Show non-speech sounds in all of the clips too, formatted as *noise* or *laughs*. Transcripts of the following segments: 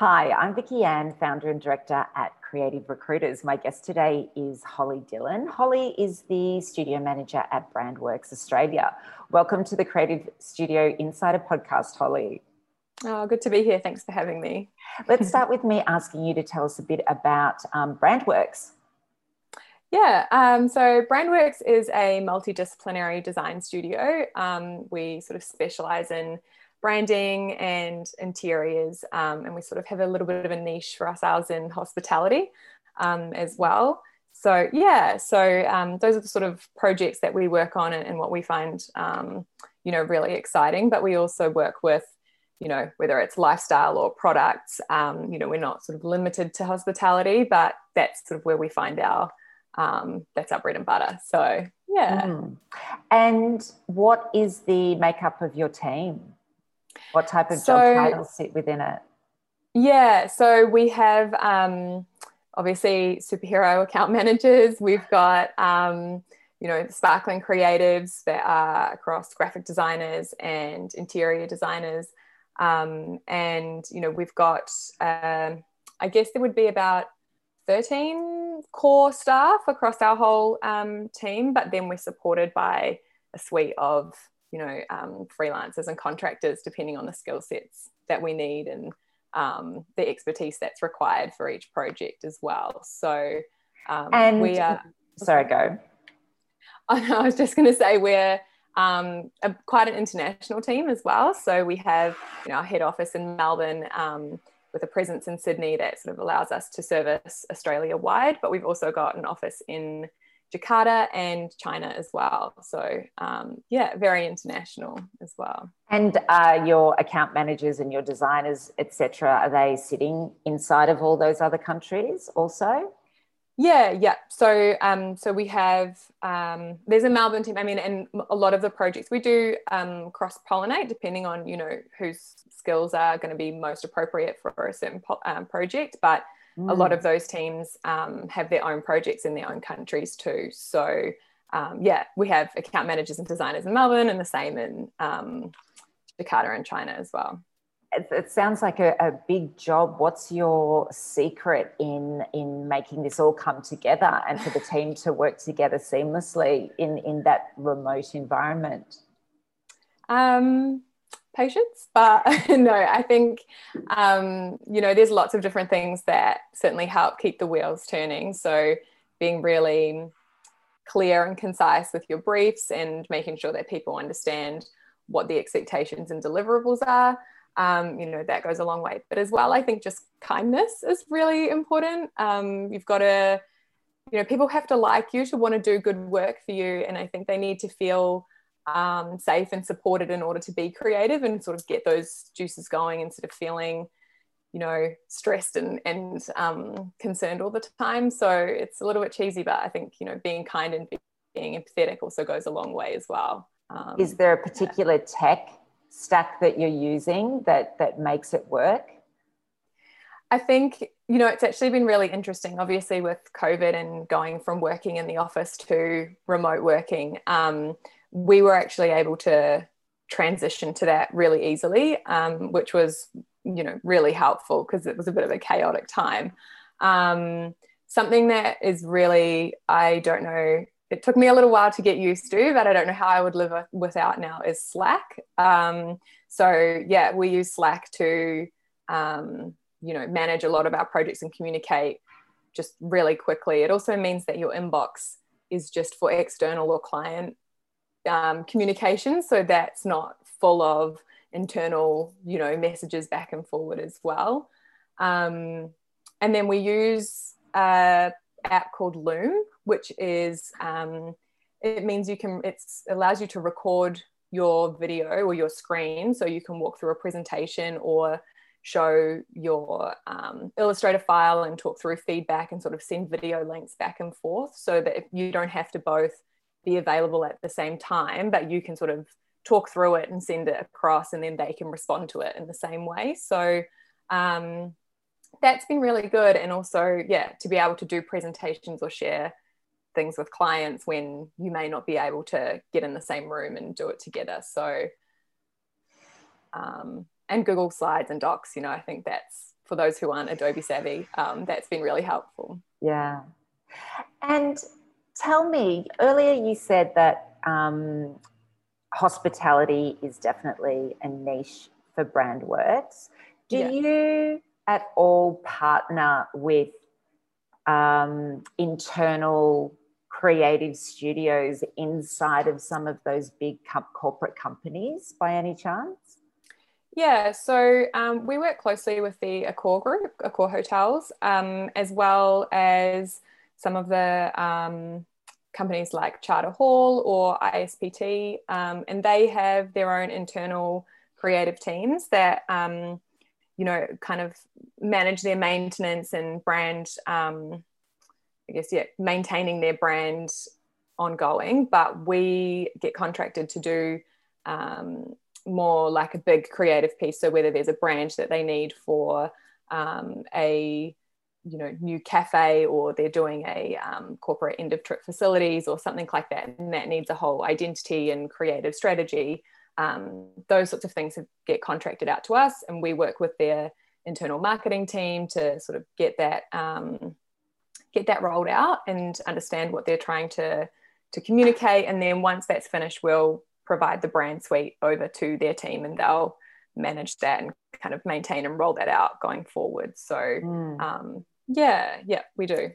Hi, I'm Vicki-Anne, founder and director at Creative Recruiters. My guest today is Holly Dillon. Holly is the studio manager at Brandworks Australia. Welcome to the Creative Studio Insider podcast, Holly. Oh, good to be here. Thanks for having me. Let's start with me asking you to tell us a bit about um, Brandworks. Yeah, um, so Brandworks is a multidisciplinary design studio. Um, we sort of specialize in branding and interiors. Um, and we sort of have a little bit of a niche for ourselves in hospitality um, as well. So, yeah, so um, those are the sort of projects that we work on and, and what we find, um, you know, really exciting. But we also work with, you know, whether it's lifestyle or products, um, you know, we're not sort of limited to hospitality, but that's sort of where we find our, um, that's our bread and butter. So, yeah. Mm. And what is the makeup of your team? What type of so, job titles sit within it? Yeah, so we have um, obviously superhero account *laughs* managers. We've got um, you know sparkling creatives that are across graphic designers and interior designers, um, and you know we've got um, I guess there would be about 13 core staff across our whole um, team, but then we're supported by a suite of you know um, freelancers and contractors depending on the skill sets that we need and um, the expertise that's required for each project as well so um, and we are *laughs* sorry go *laughs* I was just going to say we're um, a, quite an international team as well. So we have you know, our head office in Melbourne um, with a presence in Sydney that sort of allows us to service Australia wide, but we've also got an office in Jakarta and China as well. So um, yeah, very international as well. And uh, your account managers and your designers, etc., are they sitting inside of all those other countries also? Yeah, yeah. So, um, so we have um, there's a Melbourne team. I mean, and a lot of the projects we do um, cross pollinate depending on you know whose skills are going to be most appropriate for a certain po- um, project. But Mm. A lot of those teams um, have their own projects in their own countries too. So, um, yeah, we have account managers and designers in Melbourne and the same in um, Jakarta and China as well. It, it sounds like a, a, big job. What's your secret in in making this all come together and for the team to work together seamlessly in in that remote environment? Um, patience but *laughs* no i think um, you know there's lots of different things that certainly help keep the wheels turning. So being really clear and concise with your briefs and making sure that people understand what the expectations and deliverables are um, you know that goes a long way. But as well i think just kindness is really important. Um, you've got to you know people have to like you to want to do good work for you and i think they need to feel um, safe and supported in order to be creative and sort of get those juices going instead of feeling you know stressed and and um, concerned all the time so it's a little bit cheesy but i think you know being kind and being empathetic also goes a long way as well um, is there a particular yeah. tech stack that you're using that that makes it work I think, you know, it's actually been really interesting, obviously, with COVID and going from working in the office to remote working. Um, we were actually able to transition to that really easily, um, which was, you know, really helpful because it was a bit of a chaotic time. Um, something that is really, I don't know, it took me a little while to get used to, but I don't know how I would live without now is Slack. Um, so yeah, we use Slack to, um, you know, manage a lot of our projects and communicate just really quickly. It also means that your inbox is just for external or client um, communication. So that's not full of internal you know messages back and forward as well. Um, and then we use a app called loom which is um, it means you can it allows you to record your video or your screen. So you can walk through a presentation or show your um, illustrator file and talk through feedback and sort of send video links back and forth so that you don't have to both be available at the same time, but you can sort of talk through it and send it across, and then they can respond to it in the same way. So um, that's been really good. And also, yeah, to be able to do presentations or share things with clients when you may not be able to get in the same room and do it together. So, um, and Google Slides and Docs, you know, I think that's for those who aren't Adobe savvy, um, that's been really helpful. Yeah. And tell me, earlier you said that um, hospitality is definitely a niche for Brandworks. Do yeah. you at all partner with um, internal creative studios inside of some of those big corporate companies by any chance? Yeah, so um, we work closely with the Accor Group, Accor Hotels, um, as well as some of the um, companies like Charter Hall or ISPT, um, and they have their own internal creative teams that um, you know kind of manage their maintenance and brand. Um, I guess yeah, maintaining their brand ongoing, but we get contracted to do um, more like a big creative piece. So whether there's a brand that they need for um, a you know new cafe or they're doing a um, corporate end of trip facilities or something like that and that needs a whole identity and creative strategy um, those sorts of things get contracted out to us and we work with their internal marketing team to sort of get that um, get that rolled out and understand what they're trying to to communicate and then once that's finished we'll provide the brand suite over to their team and they'll manage that and kind of maintain and roll that out going forward so mm. um, yeah yeah we do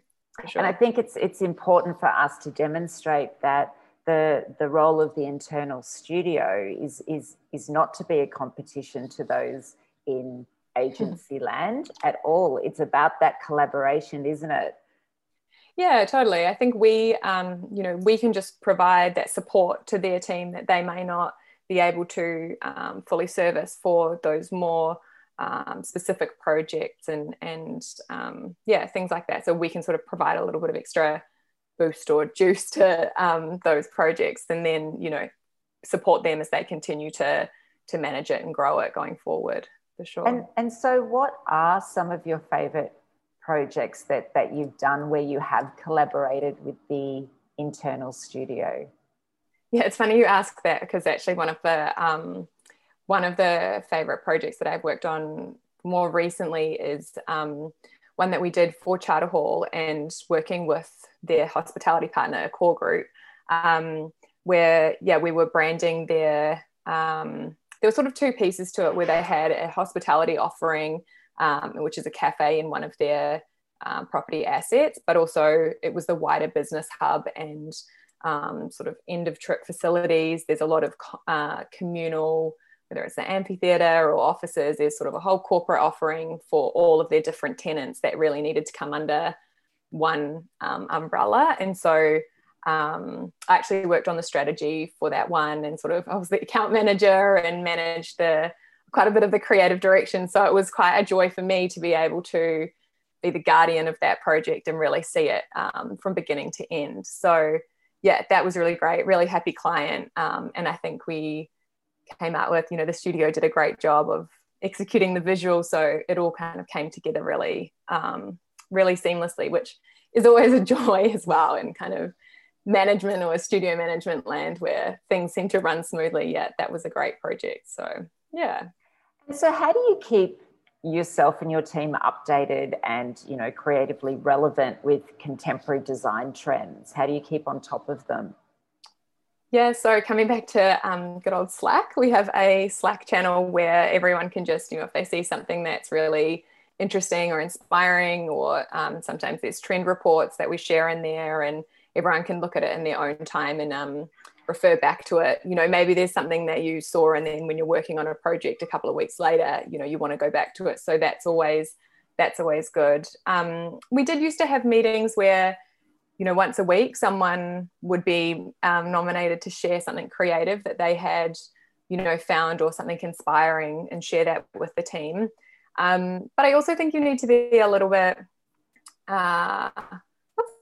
sure. and i think it's it's important for us to demonstrate that the the role of the internal studio is is is not to be a competition to those in agency land at all it's about that collaboration isn't it yeah, totally. I think we, um, you know, we can just provide that support to their team that they may not be able to um, fully service for those more um, specific projects and and um, yeah, things like that. So we can sort of provide a little bit of extra boost or juice to um, those projects, and then you know support them as they continue to to manage it and grow it going forward for sure. And and so, what are some of your favorite projects that that you've done where you have collaborated with the internal studio? Yeah, it's funny you ask that because actually one of the um, one of the favorite projects that I've worked on more recently is um, one that we did for Charter Hall and working with their hospitality partner, Core Group, um, where yeah we were branding their um, there were sort of two pieces to it where they had a hospitality offering um, which is a cafe in one of their um, property assets, but also it was the wider business hub and um, sort of end of trip facilities. There's a lot of uh, communal, whether it's the amphitheatre or offices, there's sort of a whole corporate offering for all of their different tenants that really needed to come under one um, umbrella. And so um, I actually worked on the strategy for that one and sort of I was the account manager and managed the quite a bit of the creative direction. So it was quite a joy for me to be able to be the guardian of that project and really see it um, from beginning to end. So yeah, that was really great. Really happy client, um, and I think we came out with you know the studio did a great job of executing the visual, so it all kind of came together really um, really seamlessly, which is always a *laughs* joy as well, and kind of management or studio management land where things seem to run smoothly. Yeah, that was a great project. So yeah. So, how do you keep yourself and your team updated and you know creatively relevant with contemporary design trends? How do you keep on top of them? Yeah, so coming back to um, good old Slack, we have a Slack channel where everyone can just, you know, if they see something that's really interesting or inspiring, or um, sometimes there's trend reports that we share in there, and everyone can look at it in their own time and um, refer back to it. You know maybe there's something that you saw and then when you're working on a project a couple of weeks later you know you want to go back to it. So that's always that's always good. Um, we did used to have meetings where you know once a week someone would be um, nominated to share something creative that they had you know found or something inspiring and share that with the team. Um, but i also think you need to be a little bit uh,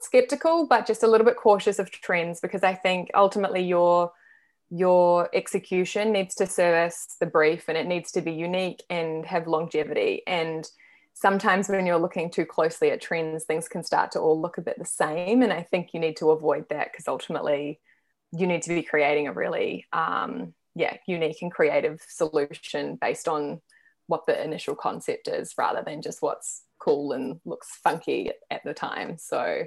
skeptical, but just a little bit cautious of trends because I think ultimately your your execution needs to service the brief and it needs to be unique and have longevity. And sometimes when you're looking too closely at trends, things can start to all look a bit the same. And I think you need to avoid that because ultimately you need to be creating a really um, yeah unique and creative solution based on what the initial concept is rather than just what's cool and looks funky at the time. So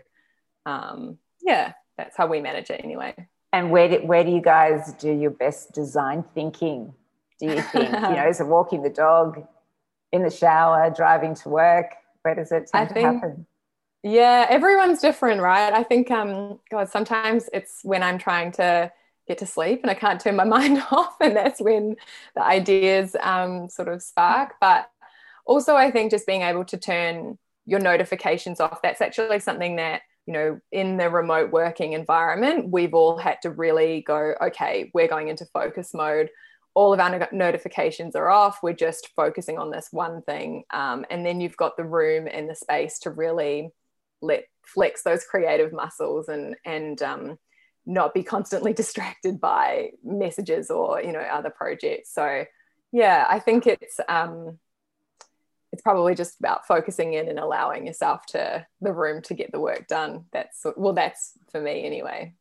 um, yeah, that's how we manage it anyway. And where do, where do you guys do your best design thinking? Do you think, you know, *laughs* is it walking the dog, in the shower, driving to work? Where does it tend I to think, happen? Yeah, everyone's different, right? I think, um, God, sometimes it's when I'm trying to get to sleep and I can't turn my *laughs* mind off, and that's when the ideas um, sort of spark. But also, I think just being able to turn your notifications off, that's actually something that you know, in the remote working environment, we've all had to really go, okay, we're going into focus mode. All of our notifications are off. We're just focusing on this one thing. Um, and then you've got the room and the space to really let flex those creative muscles and, and, um, not be constantly *laughs* distracted by messages or you know other projects so yeah i think it's um it's probably just about focusing in and allowing yourself to the room to get the work done that's well that's for me anyway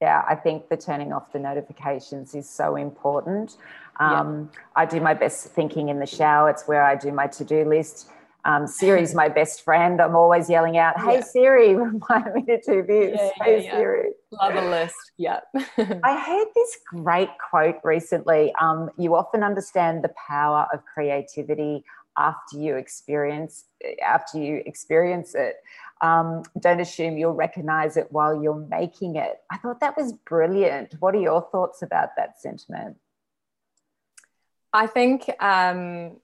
yeah i think the turning off the notifications is so important um, yeah. i do my best thinking in the shower it's where i do my to-do list um, Siri's my best friend. I'm always yelling out, "Hey yeah. Siri, *laughs* remind me to do this." Yeah, hey yeah, Siri, love a list. Yeah. *laughs* I heard this great quote recently. Um, you often understand the power of creativity after you experience after you experience it. Um, don't assume you'll recognize it while you're making it. I thought that was brilliant. What are your thoughts about that sentiment? I think, um,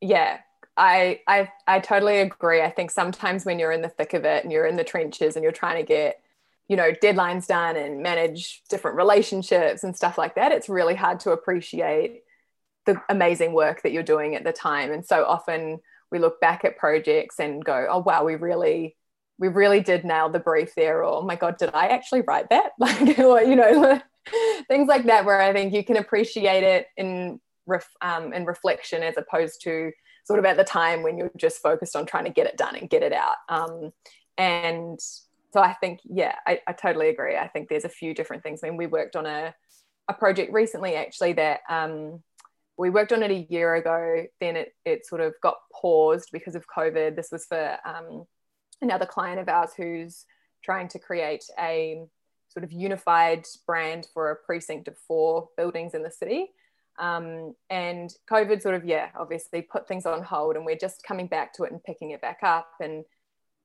yeah, I, I I totally agree. I think sometimes when you're in the thick of it and you're in the trenches and you're trying to get, you know, deadlines done and manage different relationships and stuff like that, it's really hard to appreciate the amazing work that you're doing at the time. And so often we look back at projects and go, oh wow, we really we really did nail the brief there or oh my god did i actually write that? *laughs* Like or you know *laughs* things like that where i think you can appreciate it in ref, um, in reflection as opposed to sort of at the time when you're just focused on trying to get it done and get it out. Um, and so i think yeah I, I, totally agree. I think there's a few different things. I mean we worked on a, a project recently actually that um, we worked on it a year ago. Then it, it sort of got paused because of COVID. This was for um, another client of ours who's trying to create a sort of unified brand for a precinct of four buildings in the city. Um, and COVID sort of, yeah, obviously put things on hold, and we're just coming back to it and picking it back up and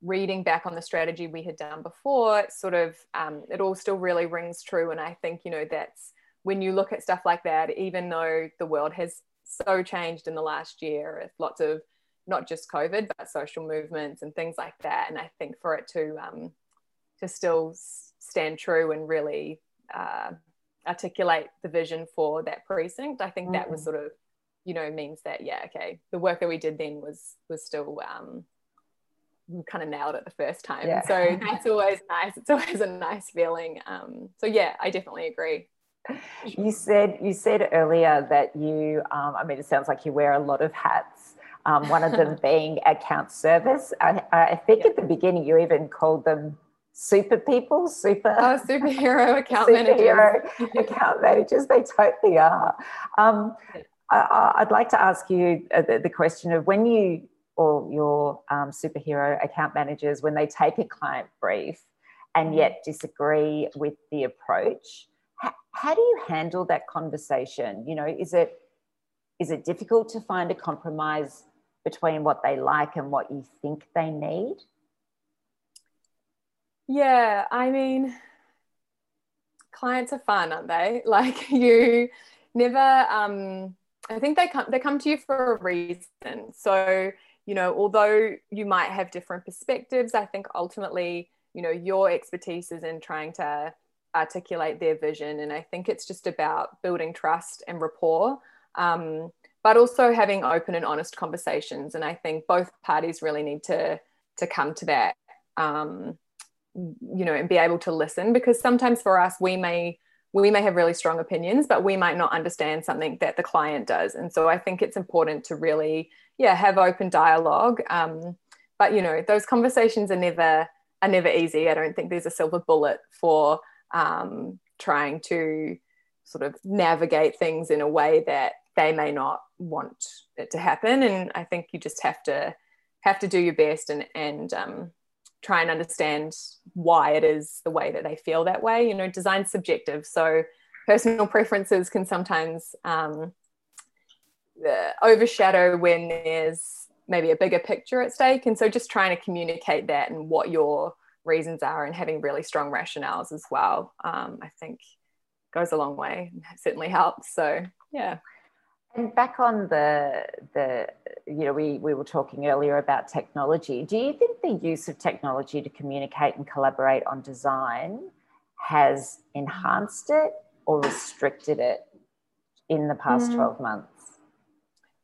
reading back on the strategy we had done before. It sort of, um, it all still really rings true. And I think, you know, that's when you look at stuff like that, even though the world has so changed in the last year, with lots of not just COVID, but social movements and things like that. And I think for it to um, to still stand true and really uh, articulate the vision for that precinct, I think mm. that was mm. sort of, you know, means that yeah, okay, the work that we did then was was still um, kind of nailed it the first time. Yeah. So that's always nice. It's always a nice feeling. Um, so yeah, I definitely agree. You said you said earlier that you. Um, I mean, it sounds like you wear a lot of hats. Um, one of them *laughs* being account service. I, I think yep. at the beginning you even called them super people, super oh, superhero *laughs* account superhero managers. *laughs* account managers. They totally are. Um, I, would like to ask you uh, the, the, question of when you or your um, superhero account managers when they take a client brief and mm-hmm. yet disagree with the approach how do you handle that conversation? You know is it is it difficult to find a compromise between what they like and what you think they need? Yeah i mean clients are fun aren't they? *laughs* Like you never um i think they come they come to you for a reason. So you know although you might have different perspectives i think ultimately you know your expertise is in trying to articulate their vision. And I think it's just about building trust and rapport, um, but also having open and honest conversations. And I think both parties really need to to come to that, um, you know, and be able to listen because sometimes for us we may we may have really strong opinions, but we might not understand something that the client does. And so I think it's important to really, yeah, have open dialogue. Um, but you know, those conversations are never are never easy. I don't think there's a silver bullet for um, trying to sort of navigate things in a way that they may not want it to happen. And i think you just have to have to do your best and and um, try and understand why it is the way that they feel that way. You know design's subjective. So personal preferences can sometimes um, uh, overshadow when there's maybe a bigger picture at stake. And so just trying to communicate that and what your reasons are and having really strong rationales as well um, i think goes a long way certainly helps so yeah and back on the the you know we we were talking earlier about technology. Do you think the use of technology to communicate and collaborate on design has enhanced it or restricted it in the past mm. 12 months?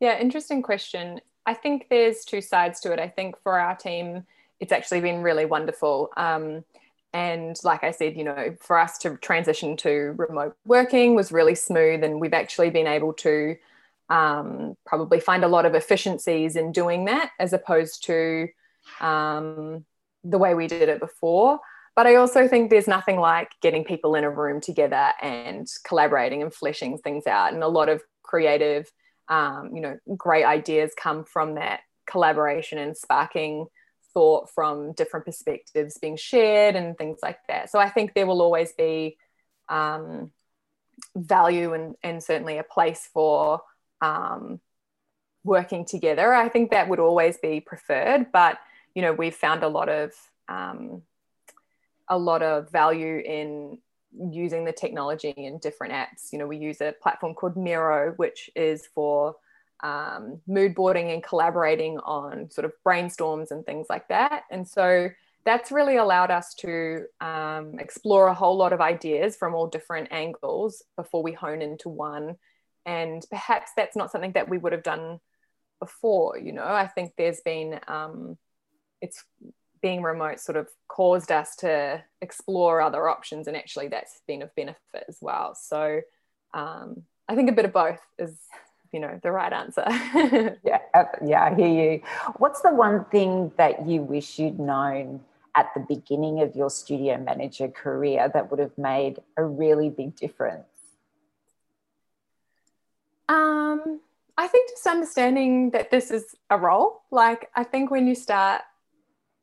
Yeah, interesting question. I think there's two sides to it. I think for our team, it's actually been really wonderful. Um, and like I said, you know, for us to transition to remote working was really smooth, and we've actually been able to um, probably find a lot of efficiencies in doing that as opposed to um, the way we did it before. But I also think there's nothing like getting people in a room together and collaborating and fleshing things out. And a lot of creative, um, you know, great ideas come from that collaboration and sparking thought from different perspectives being shared and things like that. So I think there will always be um, value and, and certainly a place for um, working together. I think that would always be preferred, but you know we've found a lot of um, a lot of value in using the technology in different apps. You know, we use a platform called Miro, which is for um, mood boarding and collaborating on sort of brainstorms and things like that. And so that's really allowed us to um, explore a whole lot of ideas from all different angles before we hone into one. And perhaps that's not something that we would have done before you know? I think there's been um, it's being remote sort of caused us to explore other options and actually that's been of benefit as well. So um, i think a bit of both is you know the right answer *laughs* yeah yeah i hear you what's the one thing that you wish you'd known at the beginning of your studio manager career that would have made a really big difference um, I think just understanding that this is a role. Like, I think when you start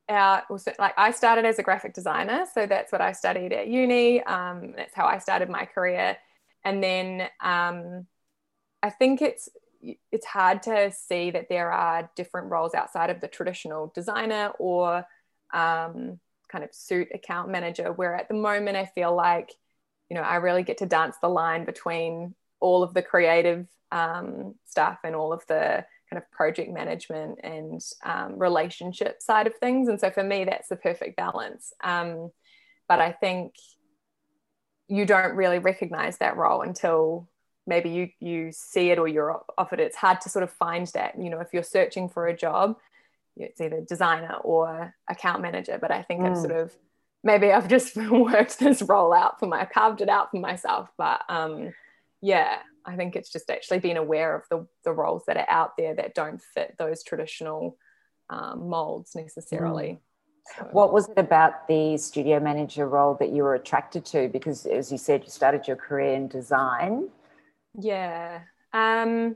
out, like I started as a graphic designer, so that's what I studied at uni. Um, that's how I started my career, and then um, I think it's it's hard to see that there are different roles outside of the traditional designer or um, kind of suit account manager. Where at the moment, I feel like you know I really get to dance the line between all of the creative um, stuff and all of the kind of project management and um, relationship side of things. And so for me, that's the perfect balance. Um, but I think you don't really recognize that role until maybe you you see it or you're offered it. It's hard to sort of find that. You know, if you're searching for a job, it's either designer or account manager. But I think mm. I've sort of maybe I've just *laughs* worked this role out for my carved it out for myself. But um, yeah, I think it's just actually being aware of the, the roles that are out there that don't fit those traditional um, molds necessarily. Mm. So. What was it about the studio manager role that you were attracted to? Because, as you said, you started your career in design. Yeah. Um,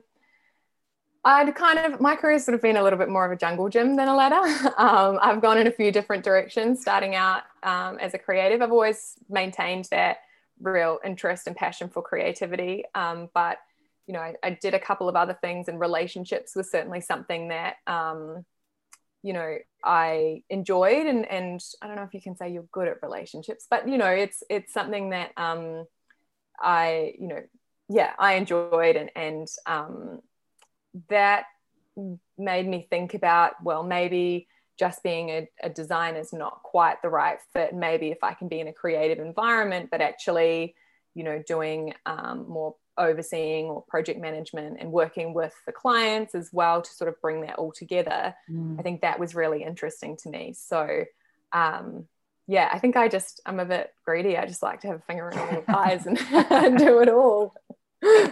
I'd kind of, my career's sort of been a little bit more of a jungle gym than a ladder. *laughs* Um, I've gone in a few different directions, starting out um, as a creative. I've always maintained that real interest and passion for creativity. Um, but you know, I, I, did a couple of other things, and relationships was certainly something that um, you know I enjoyed. And and I don't know if you can say you're good at relationships, but you know, it's it's something that um, I you know, yeah, I enjoyed, and and um, that made me think about well, maybe just being a, a designer is not quite the right fit. Maybe if I can be in a creative environment, but actually, you know, doing um, more overseeing or project management and working with the clients as well to sort of bring that all together. Mm. I think that was really interesting to me. So, um, yeah, I think I just, I'm a bit greedy. I just like to have a finger in all the pies and, *laughs* and do it all.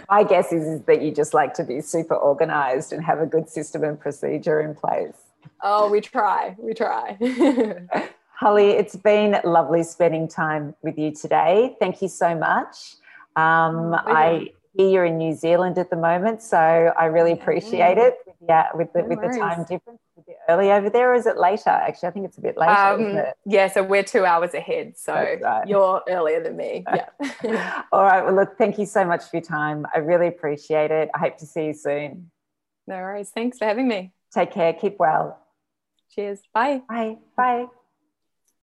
My guess is, is that you just like to be super organized and have a good system and procedure in place. Oh, we try. We try. *laughs* Holly, it's been lovely spending time with you today. Thank you so much. Um, I hear you're in New Zealand at the moment, so I really appreciate it. Yeah, with the, no with the time difference. A bit early over there, or is it later? Actually, I think it's a bit later. Um, yeah, so we're two hours ahead, so right. you're earlier than me. *laughs* Yeah. All right. Well, look, thank you so much for your time. I really appreciate it. I hope to see you soon. No worries. Thanks for having me. Take care. Keep well. Cheers. Bye. Bye. Bye.